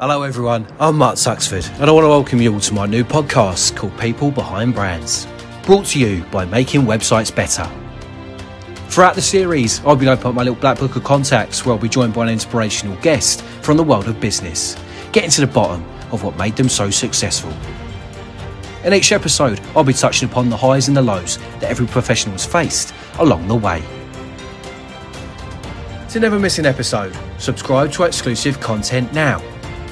Hello, everyone. I'm Mark Tuxford, and I want to welcome you all to my new podcast called People Behind Brands, brought to you by Making Websites Better. Throughout the series, I'll be opening up my little black book of contacts where I'll be joined by an inspirational guest from the world of business, getting to the bottom of what made them so successful. In each episode, I'll be touching upon the highs and the lows that every professional has faced along the way. To never miss an episode, subscribe to our exclusive content now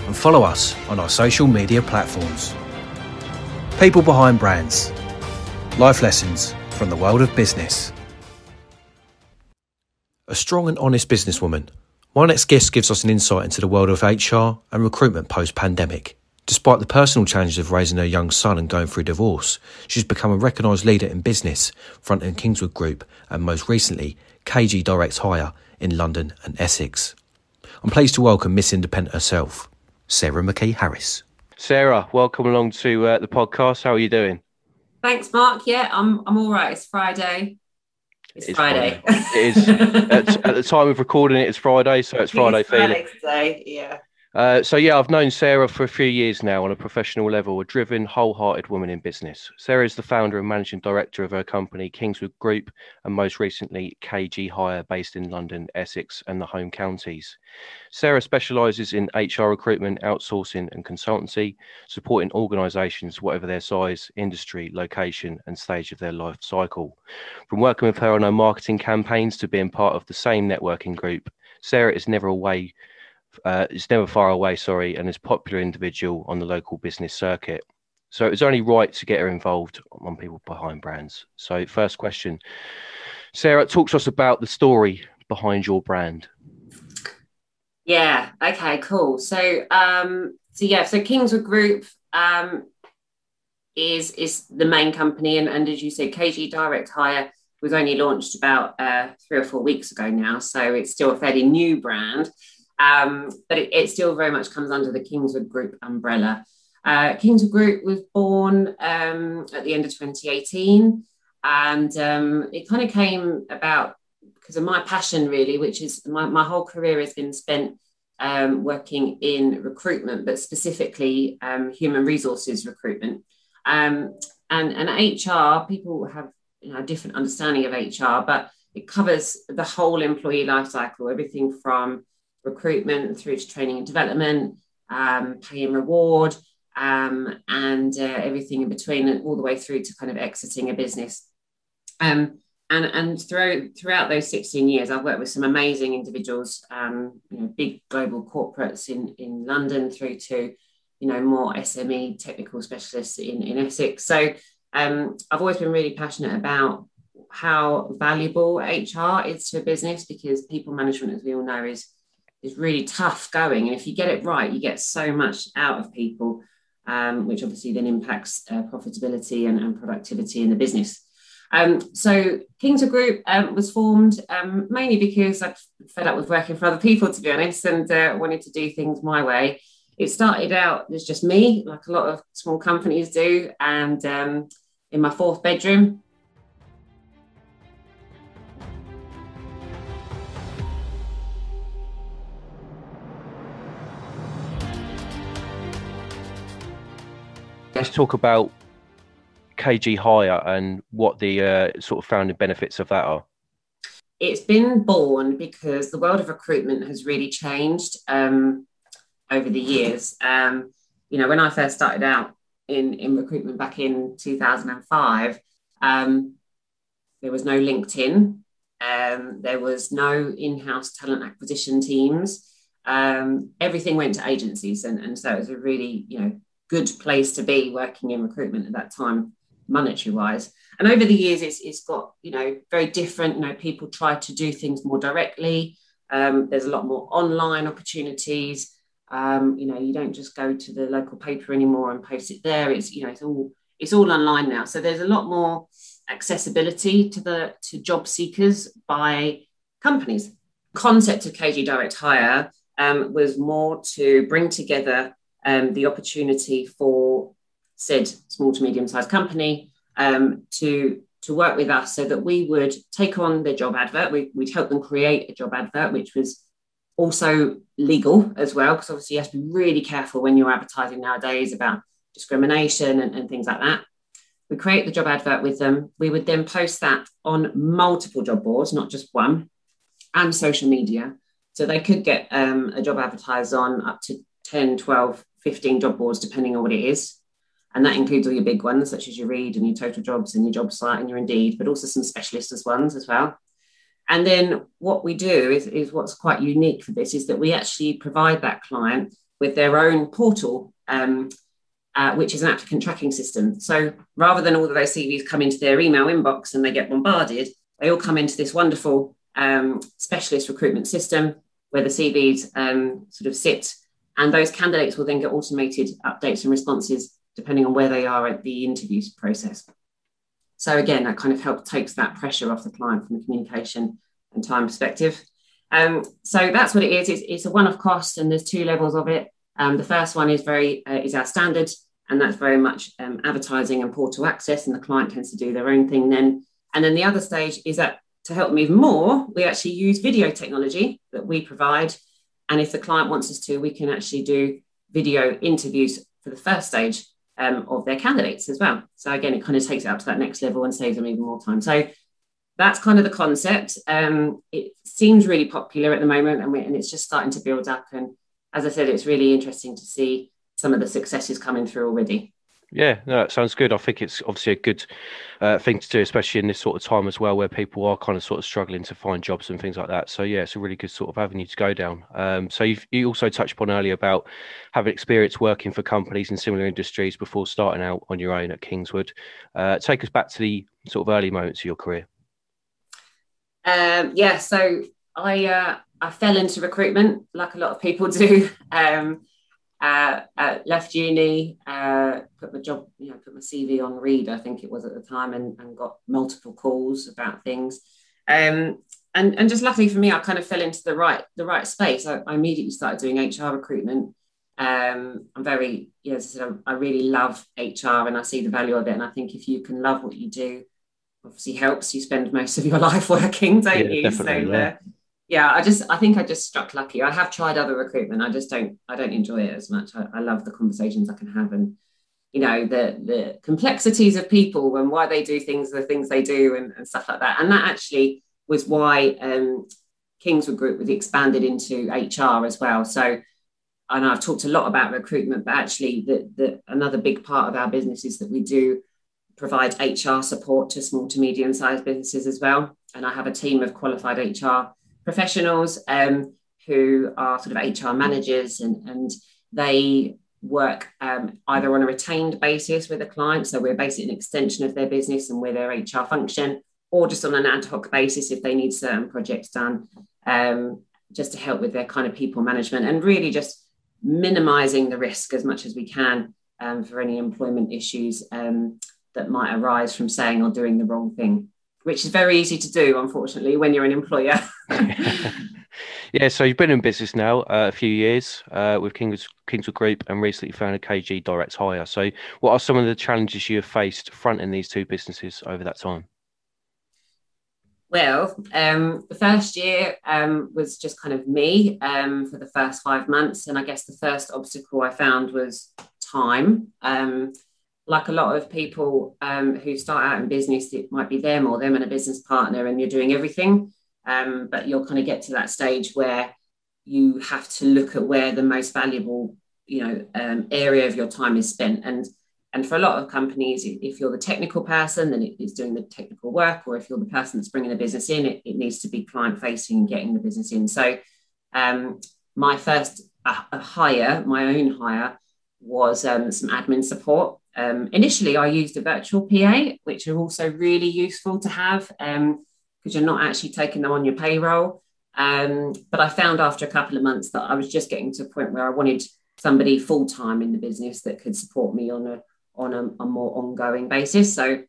and follow us on our social media platforms. People behind brands. Life lessons from the world of business. A strong and honest businesswoman. My next guest gives us an insight into the world of HR and recruitment post pandemic. Despite the personal challenges of raising her young son and going through divorce, she's become a recognised leader in business, fronting Kingswood Group and most recently KG Direct Hire in London and Essex. I'm pleased to welcome Miss Independent herself, Sarah McKee-Harris. Sarah, welcome along to uh, the podcast. How are you doing? Thanks, Mark. Yeah, I'm I'm all right. It's Friday. It's, It's Friday. it is. at, at the time of recording it, it's Friday, so it's Friday It's feeling. Friday today. Yeah. Uh, so yeah, I've known Sarah for a few years now on a professional level, a driven, wholehearted woman in business. Sarah is the founder and managing director of her company, Kingswood Group, and most recently KG Hire, based in London, Essex, and the home counties. Sarah specialises in HR recruitment, outsourcing, and consultancy, supporting organisations, whatever their size, industry, location, and stage of their life cycle. From working with her on her marketing campaigns to being part of the same networking group, Sarah is never away uh, is never far away, sorry, and is popular individual on the local business circuit. So it was only right to get her involved on people behind brands. So first question, Sarah, talk to us about the story behind your brand. Yeah. Okay. Cool. So, um, so yeah. So Kingswood Group um, is is the main company, and, and as you said, KG Direct Hire was only launched about uh, three or four weeks ago now. So it's still a fairly new brand, um, but it, it still very much comes under the Kingswood Group umbrella. Uh, Kingswood Group was born um, at the end of 2018, and um, it kind of came about because of my passion, really, which is my, my whole career has been spent um, working in recruitment, but specifically um, human resources recruitment. Um, and, and HR, people have you know, a different understanding of HR, but it covers the whole employee life cycle, everything from recruitment through to training and development, um, pay and reward, um, and uh, everything in between, and all the way through to kind of exiting a business. Um, and and throughout throughout those 16 years, I've worked with some amazing individuals, um, you know, big global corporates in in London through to, you know, more SME technical specialists in in Essex. So um, I've always been really passionate about how valuable HR is to a business because people management, as we all know, is is really tough going. And if you get it right, you get so much out of people, um, which obviously then impacts uh, profitability and, and productivity in the business. Um, so Kingswood Group um, was formed um, mainly because I fed up with working for other people, to be honest, and uh, wanted to do things my way. It started out as just me, like a lot of small companies do, and um, in my fourth bedroom. Let's talk about KG Hire and what the uh, sort of founding benefits of that are. It's been born because the world of recruitment has really changed um, over the years. Um, you know, when I first started out in, in recruitment back in 2005, um, there was no LinkedIn, um, there was no in house talent acquisition teams. Um, everything went to agencies, and, and so it was a really, you know, good place to be working in recruitment at that time, monetary wise. And over the years, it's, it's got, you know, very different. You know, people try to do things more directly. Um, there's a lot more online opportunities. Um, you know, you don't just go to the local paper anymore and post it there. It's, you know, it's all it's all online now. So there's a lot more accessibility to the to job seekers by companies. Concept of KG Direct Hire um, was more to bring together um, the opportunity for said small to medium sized company um, to to work with us so that we would take on their job advert. We, would help them create a job advert, which was also legal as well, because obviously you have to be really careful when you're advertising nowadays about discrimination and, and things like that. We create the job advert with them. We would then post that on multiple job boards, not just one, and social media. So they could get um, a job advertised on up to 10, 12, 15 job boards, depending on what it is. And that includes all your big ones, such as your Reed and your Total Jobs and your Job Site and your Indeed, but also some specialist ones as well. And then what we do is, is what's quite unique for this is that we actually provide that client with their own portal, um, uh, which is an applicant tracking system. So rather than all of those CVs come into their email inbox and they get bombarded, they all come into this wonderful um, specialist recruitment system where the CVs um, sort of sit, and those candidates will then get automated updates and responses depending on where they are at the interview process. So again, that kind of helps takes that pressure off the client from a communication and time perspective. Um, so that's what it is. It's, it's a one-off cost, and there's two levels of it. Um, the first one is very uh, is our standard, and that's very much um, advertising and portal access, and the client tends to do their own thing then. And then the other stage is that to help them even more, we actually use video technology that we provide. And if the client wants us to, we can actually do video interviews for the first stage um, of their candidates as well. So again, it kind of takes it up to that next level and saves them even more time. So that's kind of the concept. Um, it seems really popular at the moment, and, we, and it's just starting to build up. And as I said, it's really interesting to see some of the successes coming through already. Yeah, no, that sounds good. I think it's obviously a good uh, thing to do, especially in this sort of time as well, where people are kind of sort of struggling to find jobs and things like that. So yeah, it's a really good sort of avenue to go down. Um, so you also touched upon earlier about having experience working for companies in similar industries before starting out on your own at Kingswood. Uh, take us back to the sort of early moments of your career. Um, yeah, so I uh, I fell into recruitment like a lot of people do. Um, uh, uh, left uni, uh, put my job, you know, put my CV on Reed, I think it was at the time, and, and got multiple calls about things. Um, and, and just luckily for me, I kind of fell into the right the right space. I, I immediately started doing HR recruitment. Um, I'm very, you know, as I said, I, I really love HR and I see the value of it. And I think if you can love what you do, obviously helps. You spend most of your life working, don't yeah, you? So yeah. Yeah, I just I think I just struck lucky. I have tried other recruitment. I just don't I don't enjoy it as much. I, I love the conversations I can have and you know the the complexities of people and why they do things the things they do and, and stuff like that. And that actually was why um, Kingswood Group was expanded into HR as well. So know I've talked a lot about recruitment, but actually the, the another big part of our business is that we do provide HR support to small to medium sized businesses as well. And I have a team of qualified HR professionals um, who are sort of HR managers and, and they work um, either on a retained basis with a client, so we're basically an extension of their business and we're their HR function, or just on an ad hoc basis if they need certain projects done, um, just to help with their kind of people management and really just minimizing the risk as much as we can um, for any employment issues um, that might arise from saying or doing the wrong thing which is very easy to do, unfortunately, when you're an employer. yeah, so you've been in business now uh, a few years uh, with Kings, Kingswood Group and recently founded KG Direct Hire. So, what are some of the challenges you have faced fronting these two businesses over that time? Well, um, the first year um, was just kind of me um, for the first five months. And I guess the first obstacle I found was time. Um, like a lot of people um, who start out in business, it might be them or them and a business partner, and you're doing everything. Um, but you'll kind of get to that stage where you have to look at where the most valuable, you know, um, area of your time is spent. And and for a lot of companies, if you're the technical person, then it's doing the technical work, or if you're the person that's bringing the business in, it, it needs to be client facing and getting the business in. So, um, my first uh, hire, my own hire, was um, some admin support. Um, initially, I used a virtual PA, which are also really useful to have because you're not actually taking them on your payroll. Um, but I found after a couple of months that I was just getting to a point where I wanted somebody full time in the business that could support me on a on a, a more ongoing basis. So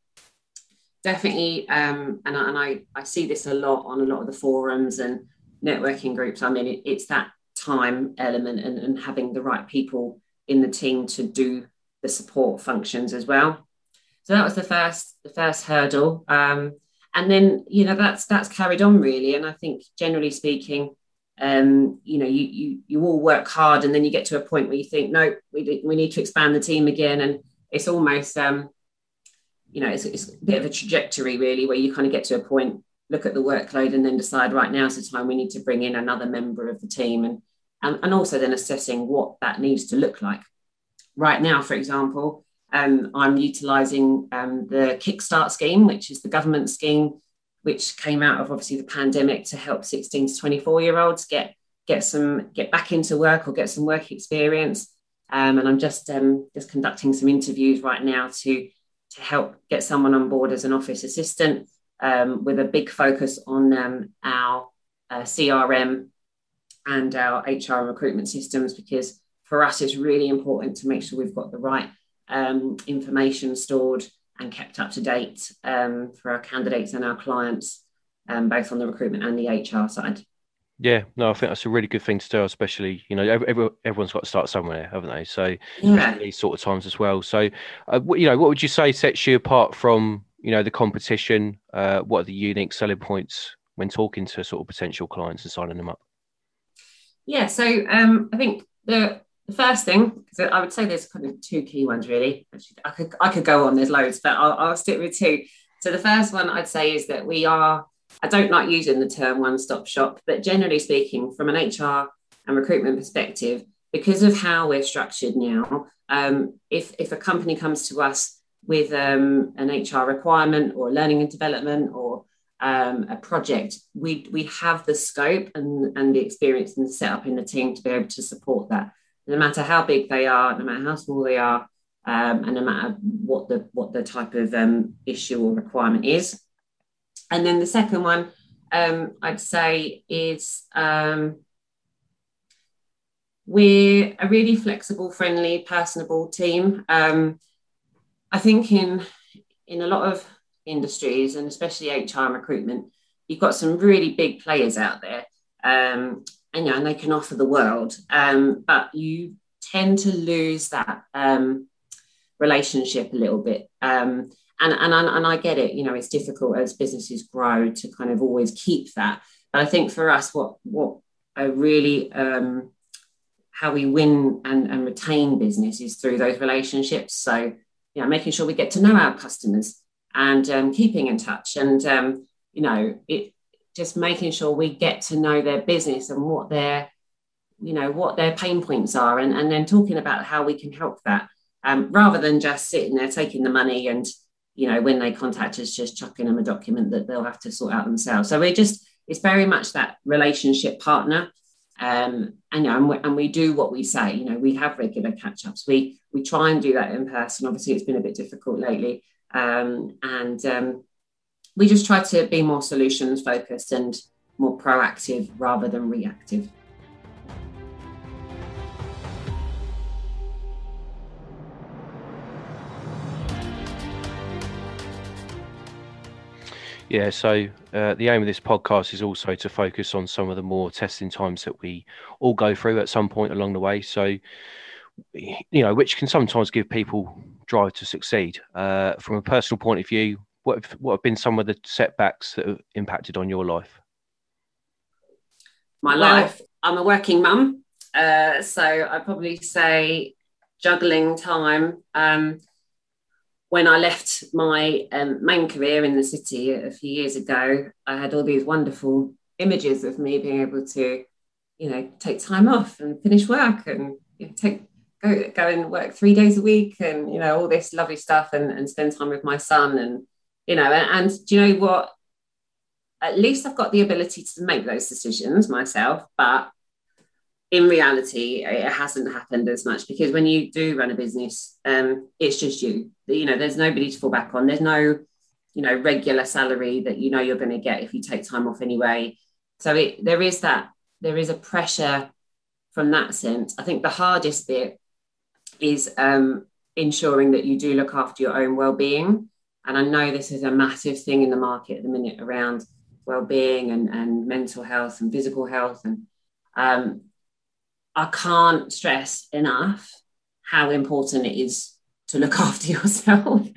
definitely, um, and, I, and I, I see this a lot on a lot of the forums and networking groups. I mean, it, it's that time element and, and having the right people in the team to do the support functions as well. So that was the first the first hurdle. Um, and then you know that's that's carried on really. And I think generally speaking, um, you know, you, you you all work hard, and then you get to a point where you think, no, we we need to expand the team again, and it's almost, um, you know, it's, it's a bit of a trajectory really, where you kind of get to a point, look at the workload, and then decide, right now's the time we need to bring in another member of the team, and and, and also then assessing what that needs to look like. Right now, for example, um, I'm utilising um, the Kickstart scheme, which is the government scheme which came out of obviously the pandemic to help 16 to 24 year olds get get some get back into work or get some work experience. Um, and I'm just um, just conducting some interviews right now to to help get someone on board as an office assistant um, with a big focus on um, our uh, CRM and our HR recruitment systems because for us it's really important to make sure we've got the right um, information stored and kept up to date um, for our candidates and our clients, um, both on the recruitment and the HR side. Yeah, no, I think that's a really good thing to do, especially, you know, every, everyone's got to start somewhere, haven't they? So, yeah. these sort of times as well. So, uh, you know, what would you say sets you apart from, you know, the competition? Uh, what are the unique selling points when talking to sort of potential clients and signing them up? Yeah, so um, I think the the first thing, because I would say there's kind of two key ones really. Actually, I could I could go on. There's loads, but I'll, I'll stick with two. So the first one I'd say is that we are. I don't like using the term one-stop shop, but generally speaking, from an HR and recruitment perspective, because of how we're structured now, um, if if a company comes to us with um, an HR requirement or learning and development or um, a project, we we have the scope and, and the experience and the setup in the team to be able to support that no matter how big they are, no matter how small they are, um, and no matter what the what the type of um, issue or requirement is. And then the second one, um, I'd say, is um, we're a really flexible, friendly, personable team. Um, I think in in a lot of industries, and especially HR and recruitment, you've got some really big players out there. Um, you know, and they can offer the world. Um, but you tend to lose that um, relationship a little bit. Um, and, and, and I get it, you know, it's difficult as businesses grow to kind of always keep that. But I think for us, what, what a really, um, how we win and, and retain business is through those relationships. So, you know, making sure we get to know our customers and um, keeping in touch. And, um, you know, it, just making sure we get to know their business and what their you know what their pain points are and, and then talking about how we can help that um, rather than just sitting there taking the money and you know when they contact us just chucking them a document that they'll have to sort out themselves. So we're just it's very much that relationship partner um, and, you know, and, we, and we do what we say. You know we have regular catch-ups. We we try and do that in person. Obviously it's been a bit difficult lately. Um, and um, we just try to be more solutions focused and more proactive rather than reactive. Yeah, so uh, the aim of this podcast is also to focus on some of the more testing times that we all go through at some point along the way. So, you know, which can sometimes give people drive to succeed. Uh, from a personal point of view, what have, what have been some of the setbacks that have impacted on your life? My well, life. I'm a working mum, uh, so I probably say juggling time. Um, when I left my um, main career in the city a few years ago, I had all these wonderful images of me being able to, you know, take time off and finish work and you know, take go go and work three days a week and you know all this lovely stuff and, and spend time with my son and you know, and, and do you know what? At least I've got the ability to make those decisions myself, but in reality, it hasn't happened as much because when you do run a business, um, it's just you. You know, there's nobody to fall back on. There's no, you know, regular salary that you know you're going to get if you take time off anyway. So it, there is that. There is a pressure from that sense. I think the hardest bit is um, ensuring that you do look after your own well-being. And I know this is a massive thing in the market at the minute around well-being and, and mental health and physical health. And um, I can't stress enough how important it is to look after yourself.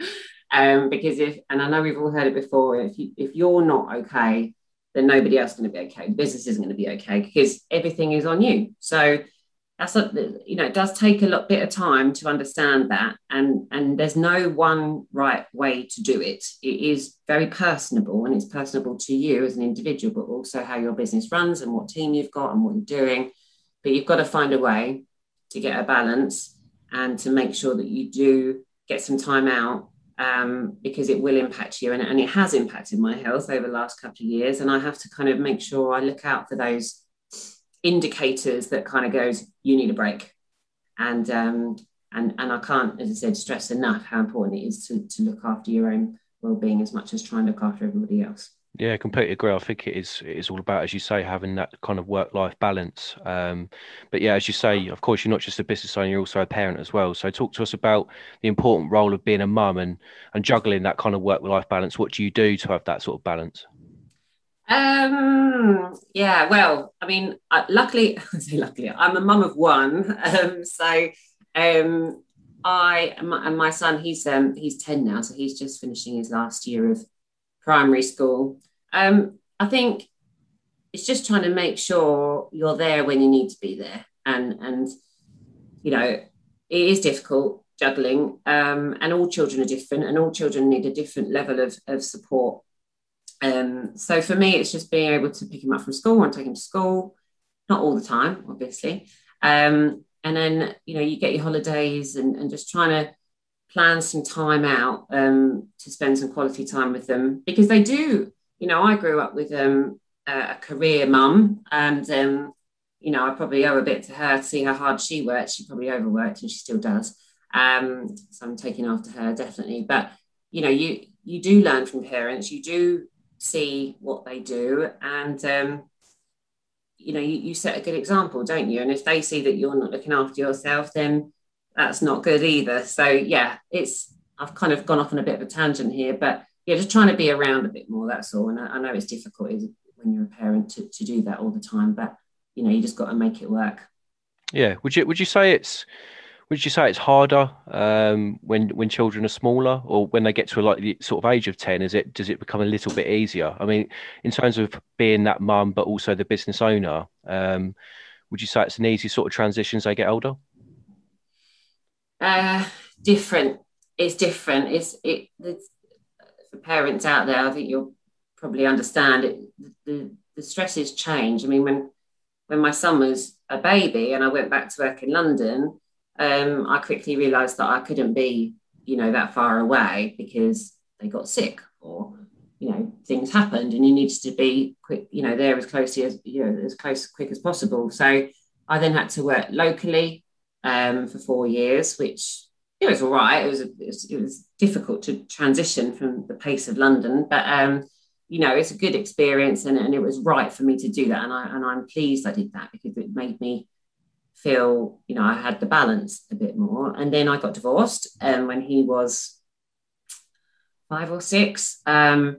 um, because if, and I know we've all heard it before, if you if you're not okay, then nobody else is going to be okay. Business isn't going to be okay because everything is on you. So that's a, you know it does take a lot bit of time to understand that, and and there's no one right way to do it. It is very personable, and it's personable to you as an individual, but also how your business runs and what team you've got and what you're doing. But you've got to find a way to get a balance and to make sure that you do get some time out um, because it will impact you and, and, it has impacted my health over the last couple of years and i have to kind of make sure i look out for those indicators that kind of goes you need a break and um, and and i can't as i said stress enough how important it is to, to look after your own well-being as much as trying to look after everybody else yeah, completely agree. I think it is it is all about, as you say, having that kind of work life balance. Um, but yeah, as you say, of course, you're not just a business owner; you're also a parent as well. So, talk to us about the important role of being a mum and and juggling that kind of work life balance. What do you do to have that sort of balance? Um, yeah, well, I mean, uh, luckily, I say luckily, I'm a mum of one. Um, so, um, I my, and my son, he's um, he's ten now, so he's just finishing his last year of primary school. Um, I think it's just trying to make sure you're there when you need to be there, and and you know it is difficult juggling, um, and all children are different, and all children need a different level of of support. Um, so for me, it's just being able to pick him up from school and take him to school, not all the time, obviously. Um, and then you know you get your holidays and, and just trying to plan some time out um, to spend some quality time with them because they do. You know, I grew up with um, a career mum, and um, you know, I probably owe a bit to her to see how hard she worked. She probably overworked, and she still does. Um, so I'm taking after her definitely. But you know, you you do learn from parents. You do see what they do, and um, you know, you, you set a good example, don't you? And if they see that you're not looking after yourself, then that's not good either. So yeah, it's I've kind of gone off on a bit of a tangent here, but yeah, just trying to be around a bit more. That's all. And I, I know it's difficult when you're a parent to, to do that all the time, but you know, you just got to make it work. Yeah. Would you would you say it's would you say it's harder um, when when children are smaller, or when they get to a like the sort of age of ten? Is it does it become a little bit easier? I mean, in terms of being that mum, but also the business owner, um, would you say it's an easy sort of transition as they get older? Uh, different. It's different. It's it. It's, for parents out there, I think you'll probably understand it. The, the stresses change. I mean, when when my son was a baby and I went back to work in London, um, I quickly realised that I couldn't be, you know, that far away because they got sick or you know things happened and you needed to be quick, you know, there as closely as you know as close quick as possible. So I then had to work locally um, for four years, which it was all right. It was, it was, it was difficult to transition from the pace of London, but um, you know it's a good experience, and, and it was right for me to do that, and I and I'm pleased I did that because it made me feel you know I had the balance a bit more. And then I got divorced um, when he was five or six. Um,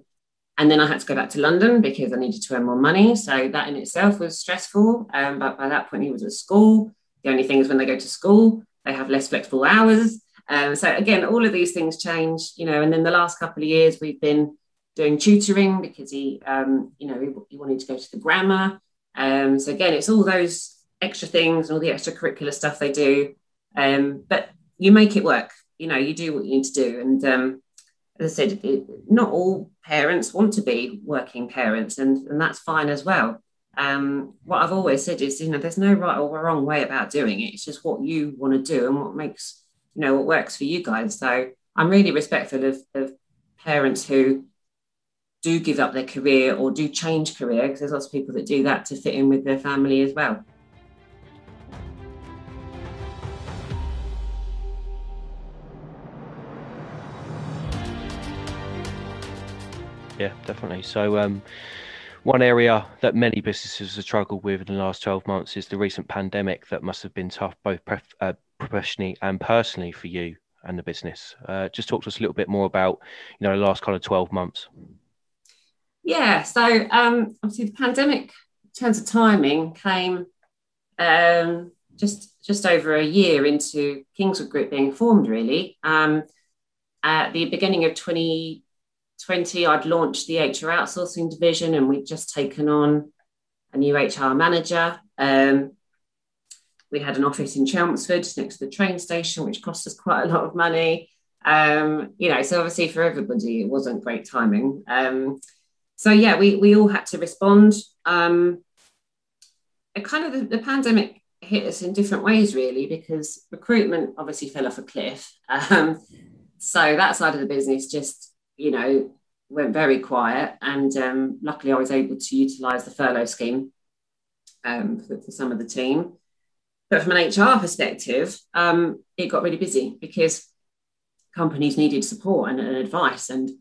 and then I had to go back to London because I needed to earn more money. So that in itself was stressful. Um, but by that point, he was at school. The only thing is when they go to school, they have less flexible hours. Um, so again, all of these things change, you know. And then the last couple of years, we've been doing tutoring because he, um, you know, he, he, wanted to go to the grammar. Um, so again, it's all those extra things and all the extracurricular stuff they do. Um, but you make it work. You know, you do what you need to do. And um, as I said, it, not all parents want to be working parents, and, and that's fine as well um, what I've always said is, you know, there's no right or wrong way about doing it. It's just what you want to do and what makes, you know, what works for you guys. So I'm really respectful of, of parents who do give up their career or do change career because there's lots of people that do that to fit in with their family as well. Yeah, definitely. So, um, one area that many businesses have struggled with in the last 12 months is the recent pandemic that must have been tough both pref- uh, professionally and personally for you and the business. Uh, just talk to us a little bit more about, you know, the last kind of 12 months. Yeah, so um, obviously the pandemic, in terms of timing, came um, just just over a year into Kingswood Group being formed, really. Um, at the beginning of 20, 2020, I'd launched the HR outsourcing division and we'd just taken on a new HR manager. Um, we had an office in Chelmsford next to the train station, which cost us quite a lot of money. Um, you know, so obviously for everybody, it wasn't great timing. Um, so yeah, we we all had to respond. Um, it kind of the, the, pandemic hit us in different ways, really, because recruitment obviously fell off a cliff. Um, so that side of the business just, you know, went very quiet. And um, luckily, I was able to utilise the furlough scheme um, for, for, some of the team. But from an HR perspective, um, it got really busy because companies needed support and, and advice and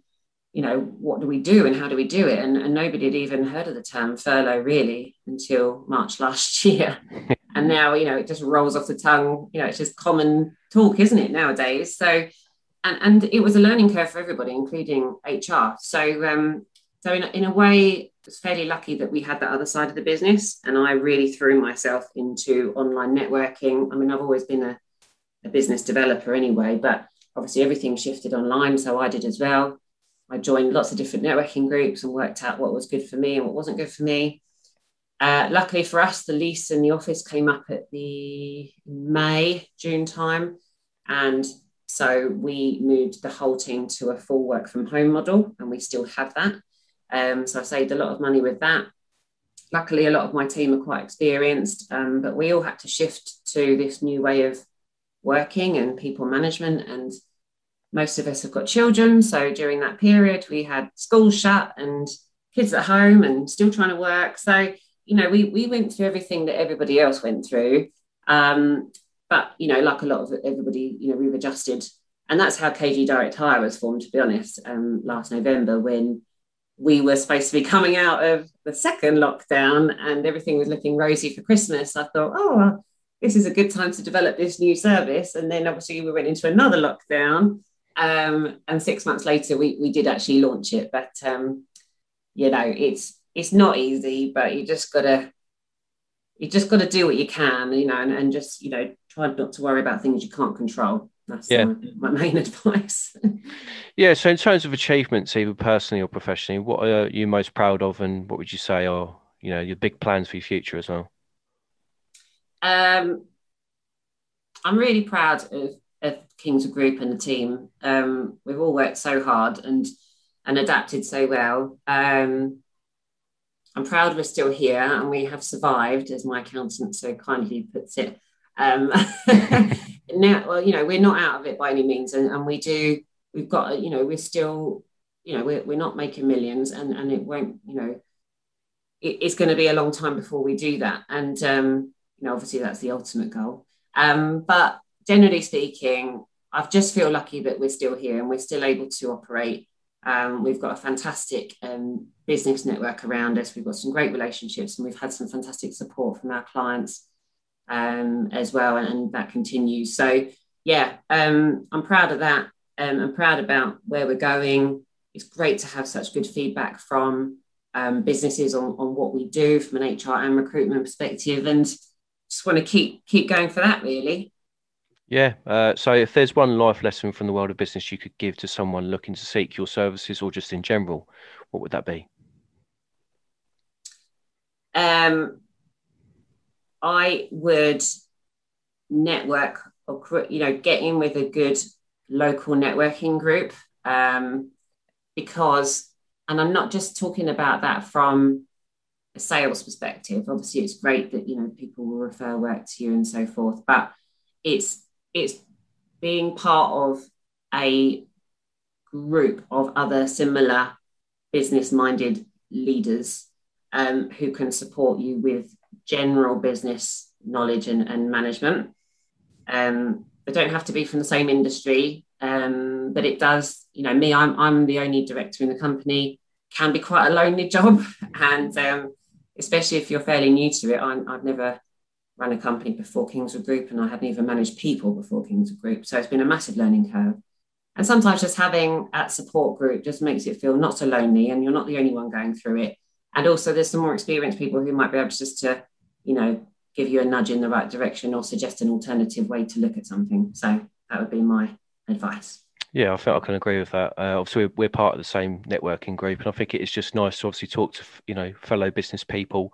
you know, what do we do and how do we do it? And, and, nobody had even heard of the term furlough really until March last year. and now, you know, it just rolls off the tongue. You know, it's just common talk, isn't it, nowadays? So, and, and it was a learning curve for everybody, including HR. So, um, so in, in a way, I was fairly lucky that we had that other side of the business. And I really threw myself into online networking. I mean, I've always been a, a business developer anyway, but obviously everything shifted online. So I did as well I joined lots of different networking groups and worked out what was good for me and what wasn't good for me. Uh, luckily for us, the lease in the office came up at the May, June time. And so we moved the whole team to a full work from home model, and we still have that. Um, so I saved a lot of money with that. Luckily, a lot of my team are quite experienced, um, but we all had to shift to this new way of working and people management and most of us have got children. So during that period, we had schools shut and kids at home and still trying to work. So, you know, we, we went through everything that everybody else went through. Um, but, you know, like a lot of everybody, you know, we've adjusted. And that's how KG Direct Hire was formed, to be honest, um, last November when we were supposed to be coming out of the second lockdown and everything was looking rosy for Christmas. I thought, oh, this is a good time to develop this new service. And then obviously we went into another lockdown um, and six months later, we, we did actually launch it. But um, you know, it's it's not easy, but you just gotta you just got to do what you can, you know, and, and just you know try not to worry about things you can't control. That's yeah. my, my main advice. yeah. So, in terms of achievements, either personally or professionally, what are you most proud of, and what would you say are you know your big plans for your future as well? Um, I'm really proud of of Kingswood Group and the team. Um, we've all worked so hard and and adapted so well. Um, I'm proud we're still here and we have survived, as my accountant so kindly puts it. Um, now, well, you know, we're not out of it by any means, and, and we do. We've got, you know, we're still, you know, we're, we're not making millions, and and it won't, you know, it, it's going to be a long time before we do that. And um, you know, obviously that's the ultimate goal. Um, but generally speaking, I just feel lucky that we're still here and we're still able to operate. Um, we've got a fantastic um, business network around us. We've got some great relationships and we've had some fantastic support from our clients um, as well, and, and, that continues. So, yeah, um, I'm proud of that. Um, I'm proud about where we're going. It's great to have such good feedback from um, businesses on, on what we do from an HR and recruitment perspective, and just want to keep keep going for that, really. Yeah. Uh, so, if there's one life lesson from the world of business you could give to someone looking to seek your services or just in general, what would that be? Um, I would network or you know get in with a good local networking group um, because, and I'm not just talking about that from a sales perspective. Obviously, it's great that you know people will refer work to you and so forth, but it's it's being part of a group of other similar business minded leaders um, who can support you with general business knowledge and, and management. Um, they don't have to be from the same industry, um, but it does, you know, me, I'm, I'm the only director in the company, can be quite a lonely job. And um, especially if you're fairly new to it, I'm, I've never ran a company before Kingswood Group and I hadn't even managed people before Kingswood Group. So it's been a massive learning curve. And sometimes just having that support group just makes it feel not so lonely and you're not the only one going through it. And also there's some more experienced people who might be able just to, you know, give you a nudge in the right direction or suggest an alternative way to look at something. So that would be my advice. Yeah, I think I can agree with that. Uh, obviously, we're, we're, part of the same networking group, and I think it is just nice to obviously talk to you know fellow business people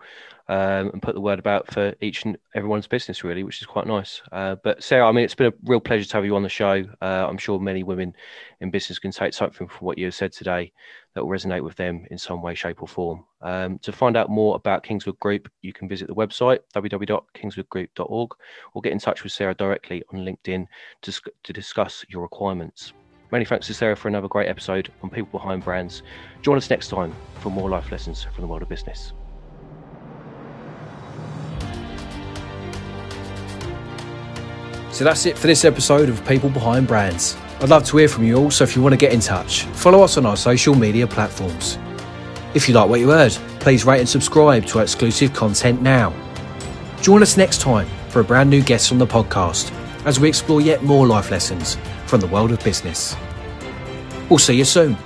um, and put the word about for each and everyone's business, really, which is quite nice. Uh, but Sarah, I mean, it's been a real pleasure to have you on the show. Uh, I'm sure many women in business can take something from what you said today that will resonate with them in some way, shape, or form. Um, to find out more about Kingswood Group, you can visit the website www.kingswoodgroup.org or get in touch with Sarah directly on LinkedIn to, to discuss your requirements. Many thanks to Sarah for another great episode on People Behind Brands. Join us next time for more life lessons from the world of business. So that's it for this episode of People Behind Brands. I'd love to hear from you all, so if you want to get in touch, follow us on our social media platforms. If you like what you heard, please rate and subscribe to our exclusive content now. Join us next time for a brand new guest on the podcast as we explore yet more life lessons from the world of business. We'll see you soon.